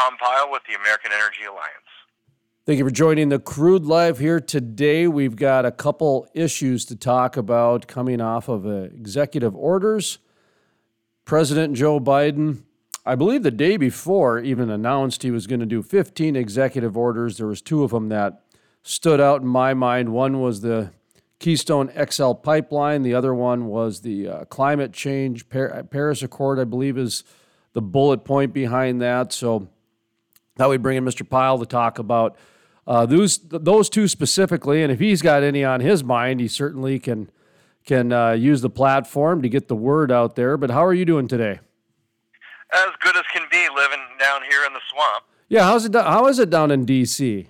Tom Pyle with the American Energy Alliance. Thank you for joining the Crude Live here today. We've got a couple issues to talk about coming off of uh, executive orders. President Joe Biden, I believe the day before, even announced he was going to do 15 executive orders. There was two of them that stood out in my mind. One was the Keystone XL pipeline. The other one was the uh, climate change Paris Accord. I believe is the bullet point behind that. So thought we'd bring in Mr. Pyle to talk about uh, those those two specifically, and if he's got any on his mind, he certainly can can uh, use the platform to get the word out there. But how are you doing today? As good as can be, living down here in the swamp. Yeah, how's it? How is it down in D.C.?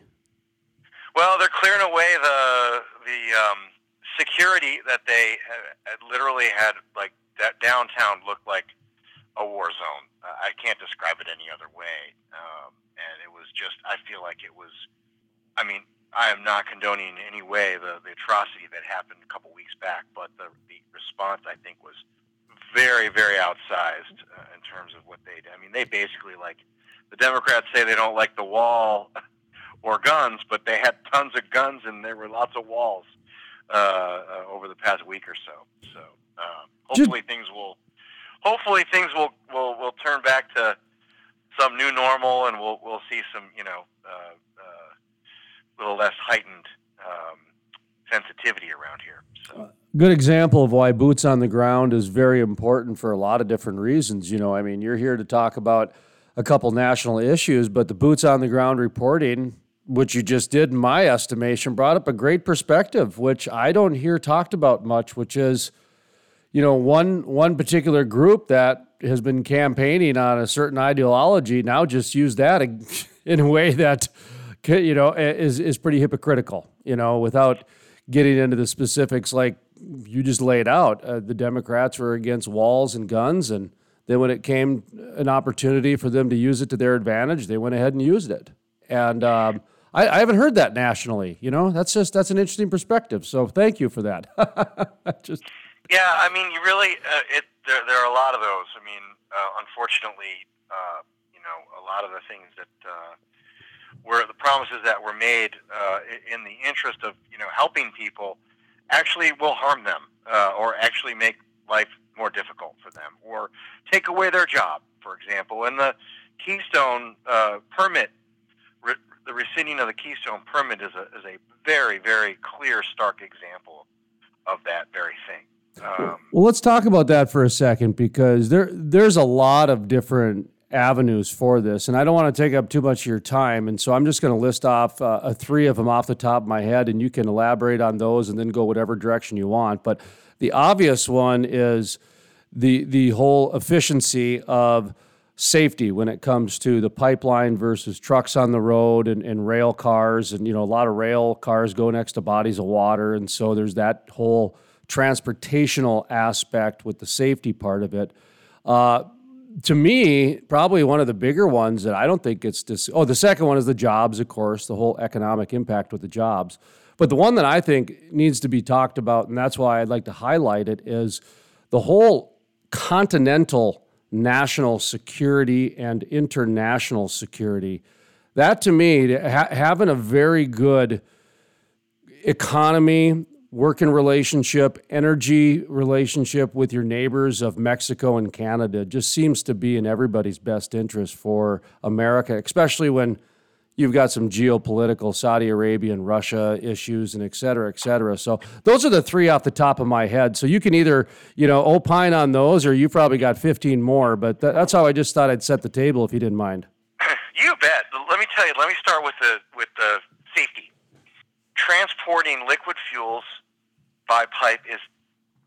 Well, they're clearing away the the um, security that they had, literally had. Like that downtown looked like a war zone. I can't describe it any other way. Um, and it was just, I feel like it was I mean, I am not condoning in any way the, the atrocity that happened a couple weeks back, but the, the response I think was very, very outsized uh, in terms of what they did. I mean, they basically like the Democrats say they don't like the wall or guns, but they had tons of guns and there were lots of walls uh, uh, over the past week or so. So um, hopefully things will hopefully things will, will will turn back to some new normal, and we'll we'll see some you know. Uh, little less heightened um, sensitivity around here. So. Good example of why boots on the ground is very important for a lot of different reasons. You know, I mean, you're here to talk about a couple national issues, but the boots on the ground reporting, which you just did, in my estimation, brought up a great perspective, which I don't hear talked about much, which is, you know, one one particular group that has been campaigning on a certain ideology now just use that in a way that you know, is is pretty hypocritical. You know, without getting into the specifics, like you just laid out, uh, the Democrats were against walls and guns, and then when it came an opportunity for them to use it to their advantage, they went ahead and used it. And um, I, I, haven't heard that nationally. You know, that's just that's an interesting perspective. So thank you for that. just yeah, I mean, you really uh, it. There, there are a lot of those. I mean, uh, unfortunately, uh, you know, a lot of the things that uh, where the promises that were made uh, in the interest of you know helping people actually will harm them uh, or actually make life more difficult for them or take away their job, for example. And the Keystone uh, permit, re- the rescinding of the Keystone permit is a, is a very, very clear, stark example of that very thing. Um, well, let's talk about that for a second because there there's a lot of different avenues for this. And I don't want to take up too much of your time. And so I'm just going to list off uh, three of them off the top of my head, and you can elaborate on those and then go whatever direction you want. But the obvious one is the, the whole efficiency of safety when it comes to the pipeline versus trucks on the road and, and rail cars. And, you know, a lot of rail cars go next to bodies of water. And so there's that whole transportational aspect with the safety part of it. Uh, to me, probably one of the bigger ones that I don't think gets dis- oh, the second one is the jobs, of course, the whole economic impact with the jobs. But the one that I think needs to be talked about, and that's why I'd like to highlight it, is the whole continental national security and international security. That to me, ha- having a very good economy working relationship, energy relationship with your neighbors of Mexico and Canada just seems to be in everybody's best interest for America, especially when you've got some geopolitical Saudi Arabia and Russia issues and et cetera, et cetera. So those are the three off the top of my head. So you can either, you know, opine on those or you probably got 15 more, but that's how I just thought I'd set the table if you didn't mind. You bet. Let me tell you, let me start with the, with the safety. Transporting liquid fuels by pipe is,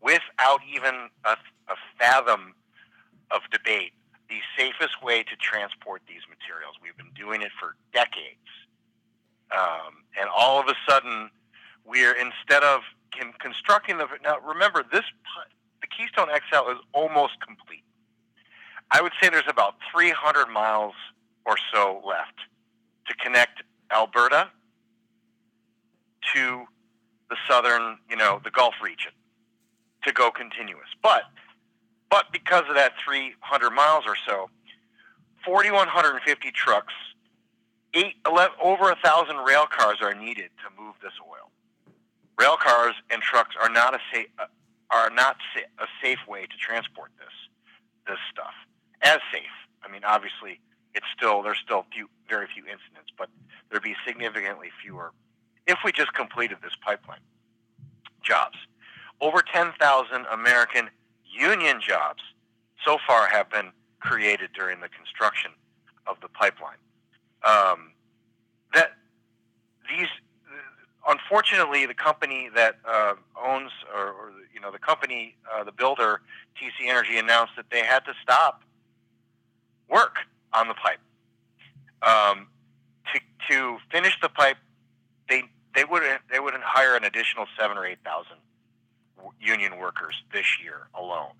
without even a, a fathom of debate, the safest way to transport these materials. We've been doing it for decades. Um, and all of a sudden, we're instead of constructing the now remember this the Keystone XL is almost complete. I would say there's about 300 miles or so left to connect Alberta to the southern, you know, the Gulf region to go continuous. But but because of that 300 miles or so, 4,150 trucks, eight, 11, over a thousand rail cars are needed to move this oil. Rail cars and trucks are not a safe uh, are not a safe way to transport this this stuff as safe. I mean, obviously, it's still there's still few very few incidents, but there'd be significantly fewer if we just completed this pipeline. Jobs. Over 10,000 American union jobs so far have been created during the construction of the pipeline. Um, that these, unfortunately, the company that uh, owns or, or, you know the company, uh, the builder, TC Energy, announced that they had to stop work on the pipe. Um, to to finish the pipe, they they would they wouldn't hire an additional seven or eight thousand union workers this year alone.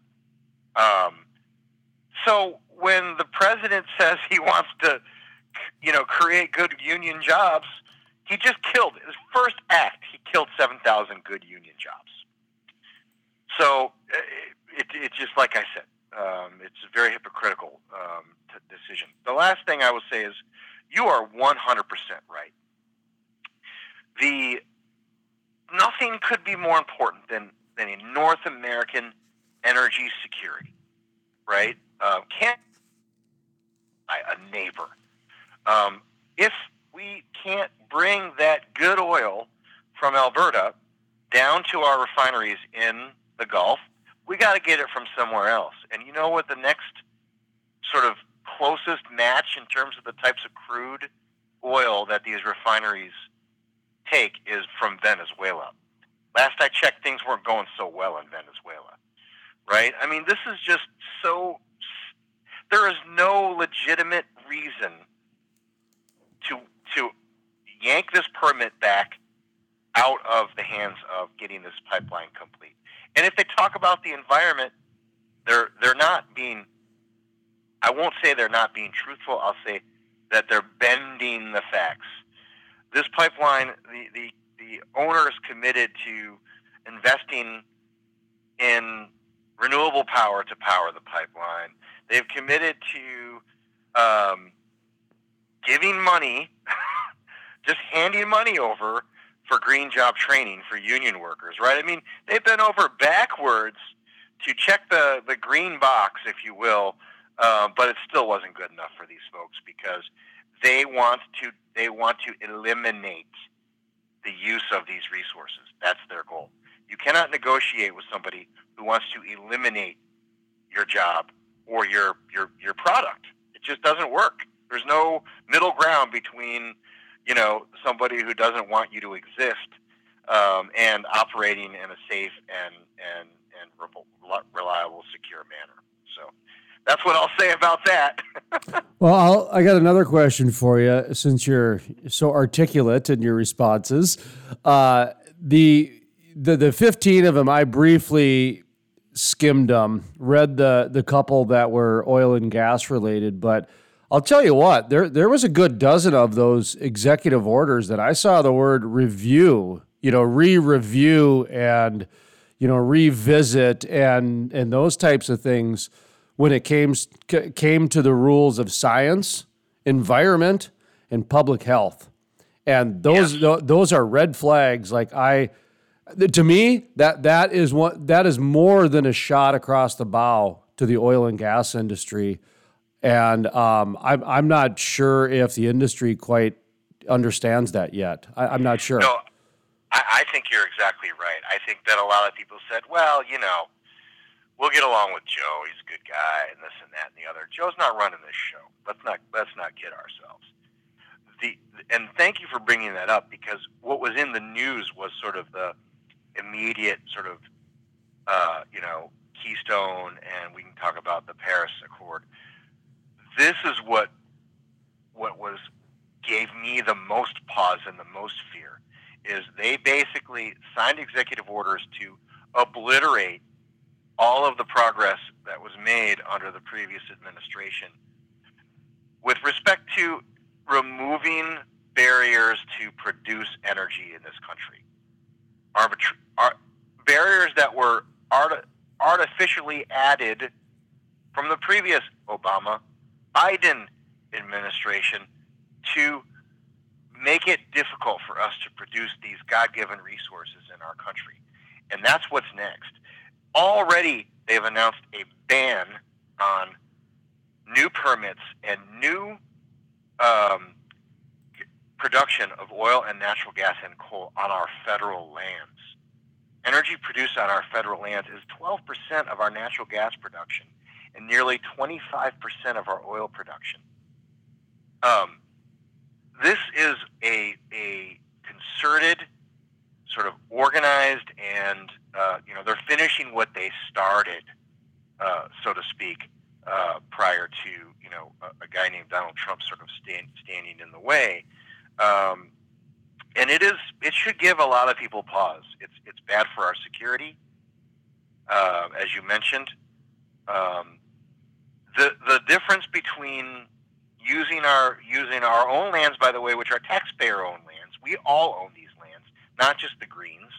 Um, so when the president says he wants to, you know, create good union jobs, he just killed it. his first act. He killed seven thousand good union jobs. So it, it's just like I said, um, it's a very hypocritical um, decision. The last thing I will say is, you are one hundred percent right. The nothing could be more important than than a North American energy security, right? Uh, can't a neighbor. Um, if we can't bring that good oil from Alberta down to our refineries in the Gulf, we got to get it from somewhere else. And you know what the next sort of closest match in terms of the types of crude oil that these refineries take is from Venezuela. Last I checked, things weren't going so well in Venezuela, right? I mean, this is just so. There is no legitimate reason to to yank this permit back out of the hands of getting this pipeline complete. And if they talk about the environment, they're they're not being. I won't say they're not being truthful. I'll say that they're bending the facts. This pipeline, the the the owners committed to investing in renewable power to power the pipeline. They've committed to um, giving money, just handing money over for green job training for union workers, right? I mean, they've been over backwards to check the, the green box, if you will, uh, but it still wasn't good enough for these folks because they want to they want to eliminate the use of these resources. That's their goal. You cannot negotiate with somebody who wants to eliminate your job or your your your product. It just doesn't work. There's no middle ground between you know, somebody who doesn't want you to exist um, and operating in a safe and and and reliable, secure manner. So that's what I'll say about that. well, I'll, I got another question for you since you're so articulate in your responses. Uh, the the the 15 of them, I briefly skimmed them, read the the couple that were oil and gas related, but I'll tell you what, there there was a good dozen of those executive orders that I saw the word review, you know, re-review and you know, revisit and and those types of things when it came came to the rules of science, environment, and public health. And those yeah. th- those are red flags like I to me that that is what that is more than a shot across the bow to the oil and gas industry and um, I'm, I'm not sure if the industry quite understands that yet. I, am not sure. No, I, I think you're exactly right. I think that a lot of people said, well, you know, we'll get along with Joe. He's a good guy, and this and that and the other. Joe's not running this show. Let's not let's not kid ourselves. The and thank you for bringing that up because what was in the news was sort of the immediate sort of uh, you know Keystone, and we can talk about the Paris Accord this is what what was gave me the most pause and the most fear is they basically signed executive orders to obliterate all of the progress that was made under the previous administration with respect to removing barriers to produce energy in this country. Arbitra- ar- barriers that were art- artificially added from the previous Obama Biden administration to make it difficult for us to produce these God-given resources in our country. And that's what's next. Already, they've announced a ban on new permits and new um, production of oil and natural gas and coal on our federal lands. Energy produced on our federal lands is 12% of our natural gas production and nearly 25% of our oil production. Um, this is a, a concerted, sort of organized, and uh, you know they're finishing what they started, uh, so to speak, uh, prior to you know a, a, guy named Donald Trump sort of stand, standing in the way. Um, and it is it should give a lot of people pause. It's it's bad for our security, uh, as you mentioned. Um, the the difference between using our using our own lands, by the way, which are taxpayer-owned lands, we all own these lands, not just the Greens.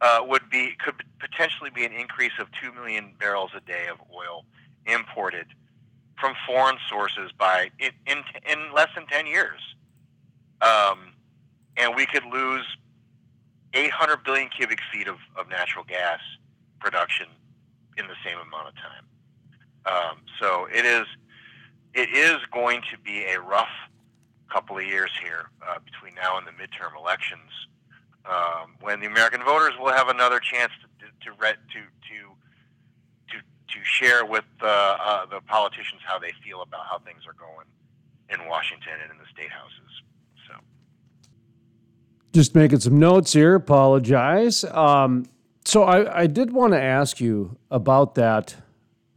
Uh, would be could potentially be an increase of two million barrels a day of oil imported from foreign sources by in in, in less than ten years. Um, and we could lose 800 billion cubic feet of, of natural gas production in the same amount of time. Um, so it is it is going to be a rough couple of years here uh, between now and the midterm elections, um, when the American voters will have another chance to to to to to, to share with uh, uh, the politicians how they feel about how things are going in Washington and in the state houses. So, just making some notes here. Apologize. Um, so I, I did want to ask you about that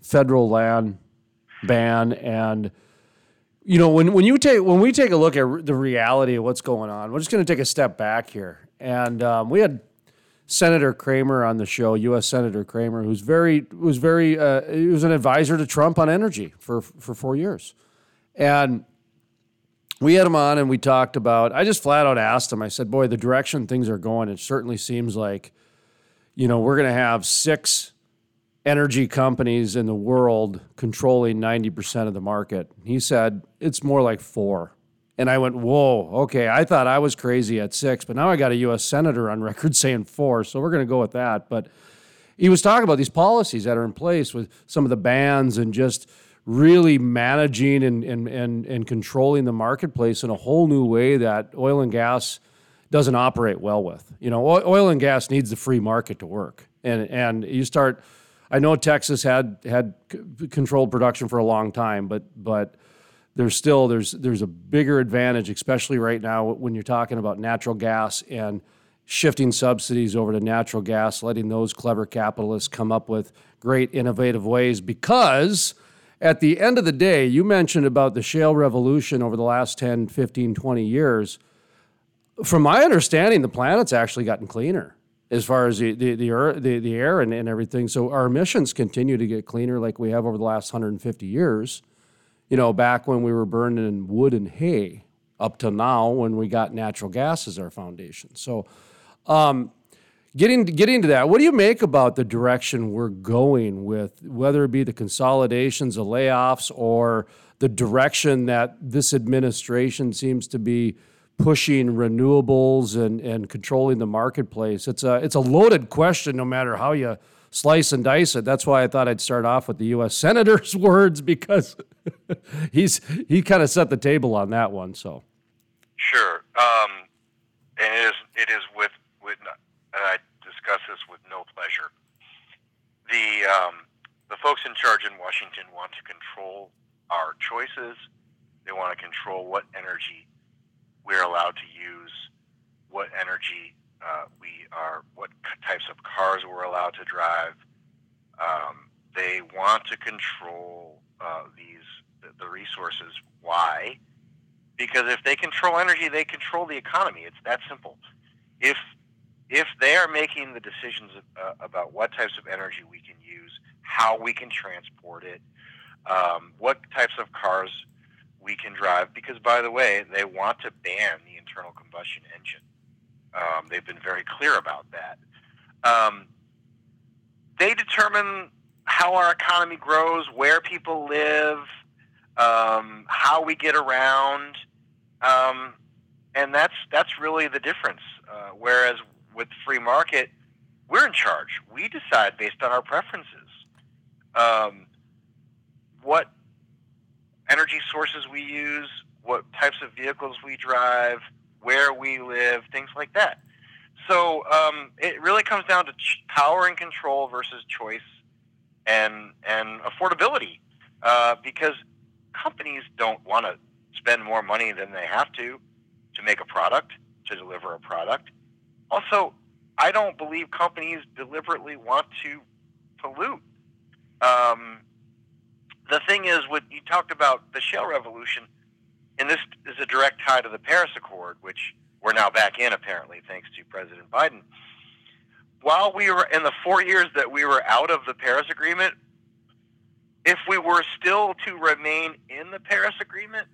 federal land ban and you know when, when you take when we take a look at the reality of what's going on we're just going to take a step back here and um, we had senator Cramer on the show u.s senator Cramer who's very was very uh, he was an advisor to trump on energy for for four years. And we had him on and we talked about i just flat out asked him i said boy the direction things are going it certainly seems like you know we're going to have six energy companies in the world controlling 90% of the market. He said it's more like four and i went whoa okay i thought i was crazy at six but now i got a us senator on record saying four so we're going to go with that but he was talking about these policies that are in place with some of the bans and just really managing and, and, and, and controlling the marketplace in a whole new way that oil and gas doesn't operate well with. You know, oil and gas needs the free market to work. And, and you start, I know Texas had, had controlled production for a long time, but, but there's still, there's, there's a bigger advantage, especially right now when you're talking about natural gas and shifting subsidies over to natural gas, letting those clever capitalists come up with great innovative ways because – at the end of the day, you mentioned about the shale revolution over the last 10, 15, 20 years. From my understanding, the planet's actually gotten cleaner as far as the, the, the, the, the air and, and everything. So our emissions continue to get cleaner like we have over the last 150 years. You know, back when we were burning wood and hay up to now when we got natural gas as our foundation. So, um, getting to, getting to that, what do you make about the direction we're going with, whether it be the consolidations, the layoffs, or the direction that this administration seems to be pushing renewables and, and controlling the marketplace? It's a it's a loaded question, no matter how you slice and dice it. That's why I thought I'd start off with the U.S. senator's words because he's he kind of set the table on that one. So sure, um, and it is it is with with and I discuss this with no pleasure. The um, the folks in charge in Washington want to control our choices. They want to control what energy we're allowed to use, what energy uh, we are, what types of cars we're allowed to drive. Um, they want to control uh, these the, resources. Why? Because if they control energy, they control the economy. It's that simple. If if they are making the decisions uh, about what types of energy we can use, how we can transport it, um, what types of cars we can drive, because by the way, they want to ban the internal combustion engine. Um, they've been very clear about that. Um, they determine how our economy grows, where people live, um, how we get around, um, and that's that's really the difference. Uh, whereas with free market, we're in charge. We decide based on our preferences. Um, what energy sources we use, what types of vehicles we drive, where we live, things like that. So um, it really comes down to ch- power and control versus choice and and affordability, uh, because companies don't want to spend more money than they have to to make a product to deliver a product. Also, I don't believe companies deliberately want to pollute. Um, the thing is, what you talked about the shale revolution, and this is a direct tie to the Paris Accord, which we're now back in apparently thanks to President Biden. While we were in the four years that we were out of the Paris Agreement, if we were still to remain in the Paris Agreement,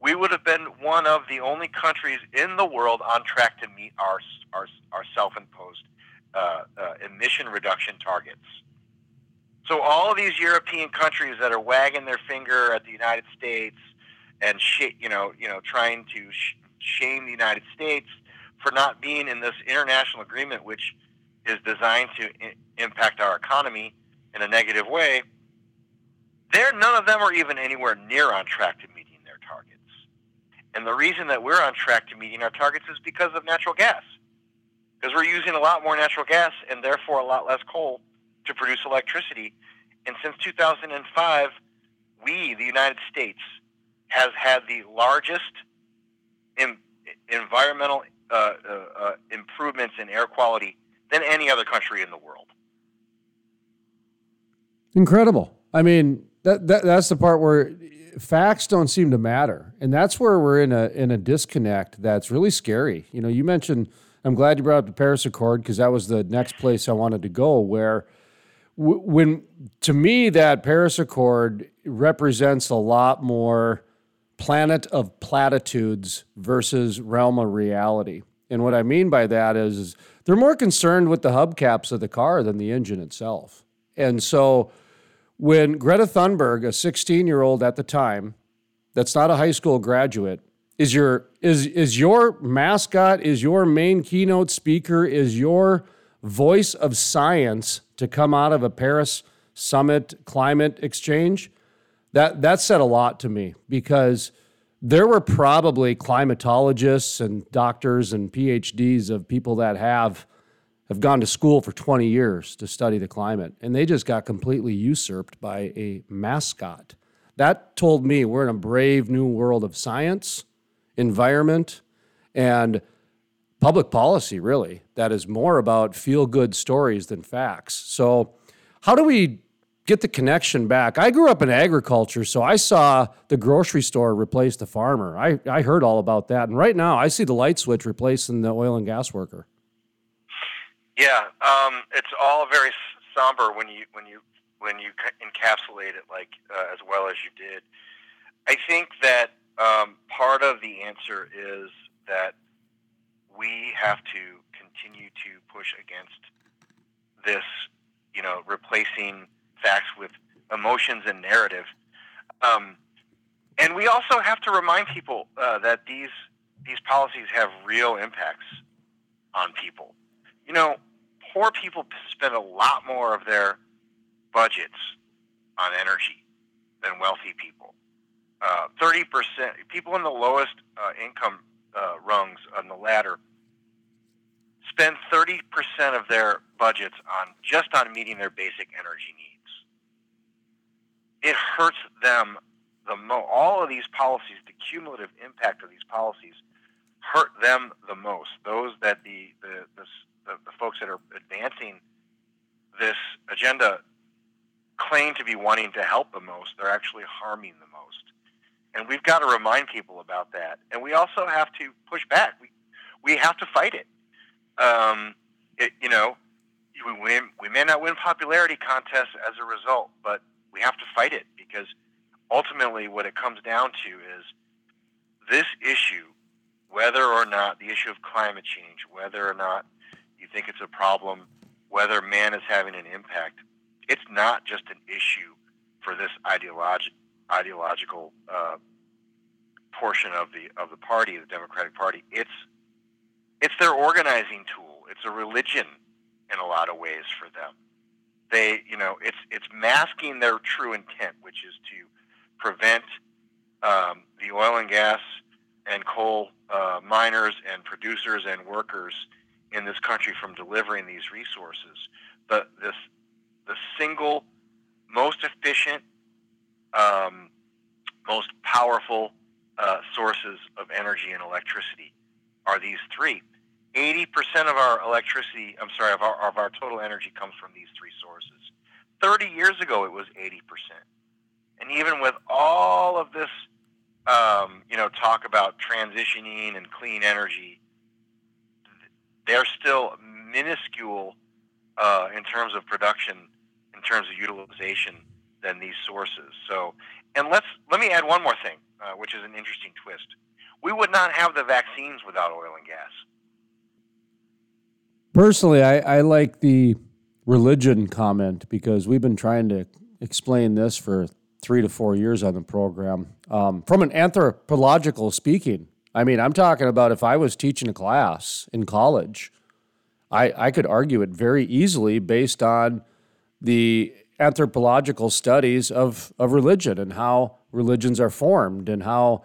we would have been one of the only countries in the world on track to meet our our, our self-imposed uh, uh, emission reduction targets. So all of these European countries that are wagging their finger at the United States and you know, you know, trying to sh- shame the United States for not being in this international agreement, which is designed to I- impact our economy in a negative way. There, none of them are even anywhere near on track to meeting their targets. And the reason that we're on track to meeting our targets is because of natural gas. Because we're using a lot more natural gas and therefore a lot less coal to produce electricity. And since 2005, we, the United States, has had the largest in, environmental uh, uh, uh, improvements in air quality than any other country in the world. Incredible. I mean, that, that that's the part where facts don't seem to matter, and that's where we're in a in a disconnect that's really scary. You know, you mentioned. I'm glad you brought up the Paris Accord because that was the next place I wanted to go. Where, w- when to me, that Paris Accord represents a lot more planet of platitudes versus realm of reality. And what I mean by that is, is they're more concerned with the hubcaps of the car than the engine itself. And so when Greta Thunberg, a 16 year old at the time, that's not a high school graduate, is your is is your mascot, is your main keynote speaker, is your voice of science to come out of a Paris summit climate exchange, that that said a lot to me because there were probably climatologists and doctors and PhDs of people that have have gone to school for 20 years to study the climate and they just got completely usurped by a mascot. That told me we're in a brave new world of science, environment, and public policy really that is more about feel good stories than facts. So how do we get the connection back. I grew up in agriculture, so I saw the grocery store replace the farmer. I, I heard all about that. And right now, I see the light switch replacing the oil and gas worker. Yeah, um, it's all very somber when you when you when you encapsulate it like uh, as well as you did. I think that um, part of the answer is that we have to continue to push against this, you know, replacing facts with emotions and narrative. Um, and we also have to remind people uh, that these these policies have real impacts on people. You know, poor people spend a lot more of their budgets on energy than wealthy people. Uh, thirty uh, percent people in the lowest uh, income uh, rungs on the ladder spend thirty percent of their budgets on just on meeting their basic energy needs it hurts them the most. All of these policies, the cumulative impact of these policies, hurt them the most. Those that the the, the, the, the folks that are advancing this agenda claim to be wanting to help the most, they're actually harming the most. And we've got to remind people about that. And we also have to push back. We, we have to fight it. Um, it you know, we, win, we may not win popularity contests as a result, but we have to fight it because ultimately what it comes down to is this issue, whether or not the issue of climate change, whether or not you think it's a problem, whether man is having an impact, it's not just an issue for this ideology, ideological uh, portion of the of the party, the Democratic Party. It's it's their organizing tool. It's a religion in a lot of ways for them. They, you know, it's it's masking their true intent, which is to prevent um, the oil and gas and coal uh, miners and producers and workers in this country from delivering these resources. The this the single most efficient, um, most powerful uh, sources of energy and electricity are these three. 80% of our electricity, I'm sorry, of our, of our total energy comes from these three sources. 30 years ago, it was 80%. And even with all of this, um, you know, talk about transitioning and clean energy, they're still minuscule uh, in terms of production, in terms of utilization, than these sources. So, and let's let me add one more thing, uh, which is an interesting twist. We would not have the vaccines without oil and gas. Personally, I, I like the religion comment because we've been trying to explain this for three to four years on the program. Um, from an anthropological speaking, I mean, I'm talking about if I was teaching a class in college, I, I could argue it very easily based on the anthropological studies of, of religion and how religions are formed and how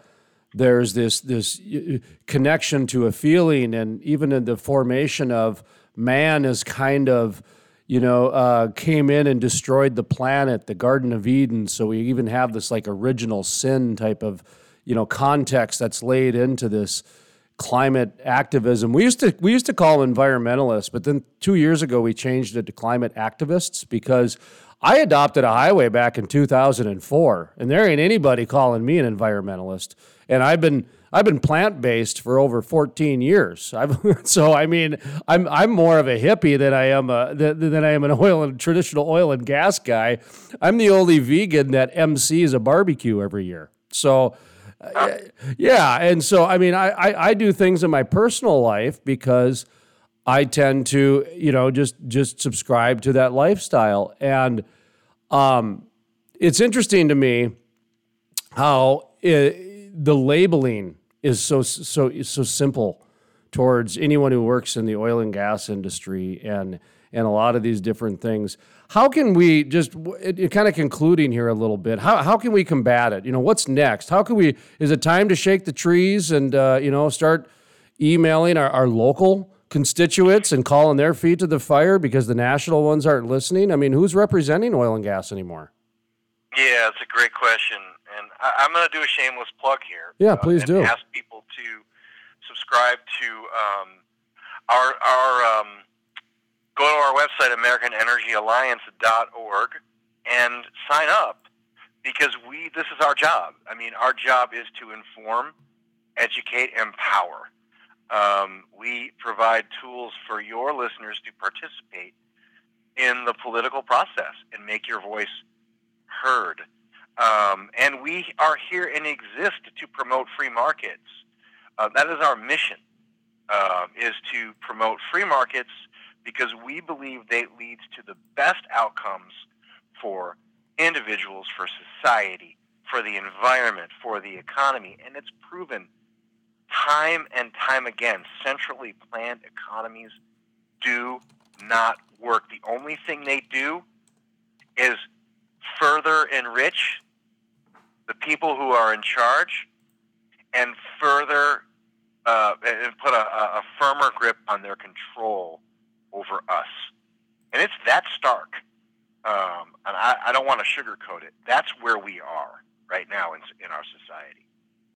there's this this uh, connection to a feeling and even in the formation of man is kind of you know uh, came in and destroyed the planet the garden of eden. So we even have this like original sin type of you know context that's laid into this climate activism we used to we used to call them environmentalists but then two years ago we changed it to climate activists because I adopted a highway back in 2004, and there ain't anybody calling me an environmentalist. And I've been I've been plant based for over 14 years. I've, so I mean, I'm I'm more of a hippie than I am a than, than I am an oil and traditional oil and gas guy. I'm the only vegan that MCs a barbecue every year. So. Yeah, and so I mean, I, I I do things in my personal life because I tend to, you know, just just subscribe to that lifestyle. And um, it's interesting to me how it, the labeling is so so so simple towards anyone who works in the oil and gas industry and and a lot of these different things. How can we just it, it kind of concluding here a little bit? How how can we combat it? You know, what's next? How can we? Is it time to shake the trees and uh, you know start emailing our, our local constituents and calling their feet to the fire because the national ones aren't listening? I mean, who's representing oil and gas anymore? Yeah, it's a great question, and I, am going to do a shameless plug here. Yeah, uh, please do. Ask people to subscribe to um, our our um, go to our website AmericanEnergyAlliance.org and sign up because we this is our job. I mean, our job is to inform, educate, empower. Um, we provide tools for your listeners to participate in the political process and make your voice heard. Um, and we are here and exist to promote free markets. Uh, that is our mission, uh, is to promote free markets because we believe that leads to the best outcomes for individuals, for society, for the environment, for the economy, and it's proven time and time again, centrally planned economies do not work. The only thing they do is further enrich the people who are in charge and further uh, and put a, a firmer grip on their control over us. And it's that stark. Um, and I, I don't want to sugarcoat it. That's where we are right now in, in our society.